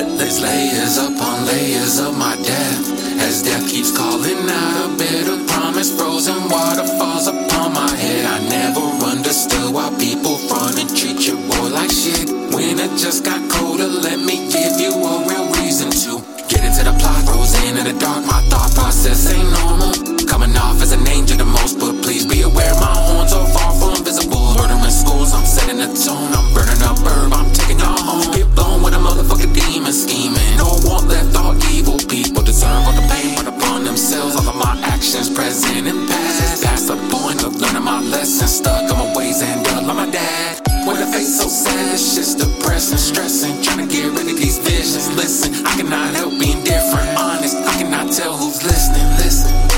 There's layers upon layers of my death. As death keeps calling out a bitter promise, frozen waterfalls upon my head. I never understood why people front and treat your boy like shit. When it just got colder, let me give you a real reason to get into the plot. Frozen in the dark, of my actions, present and past. That's the point of learning my lessons. Stuck on my ways and done like my dad. When the face so sad, it's just depressing, stressing, trying to get rid of these visions. Listen, I cannot help being different. Honest, I cannot tell who's listening. Listen.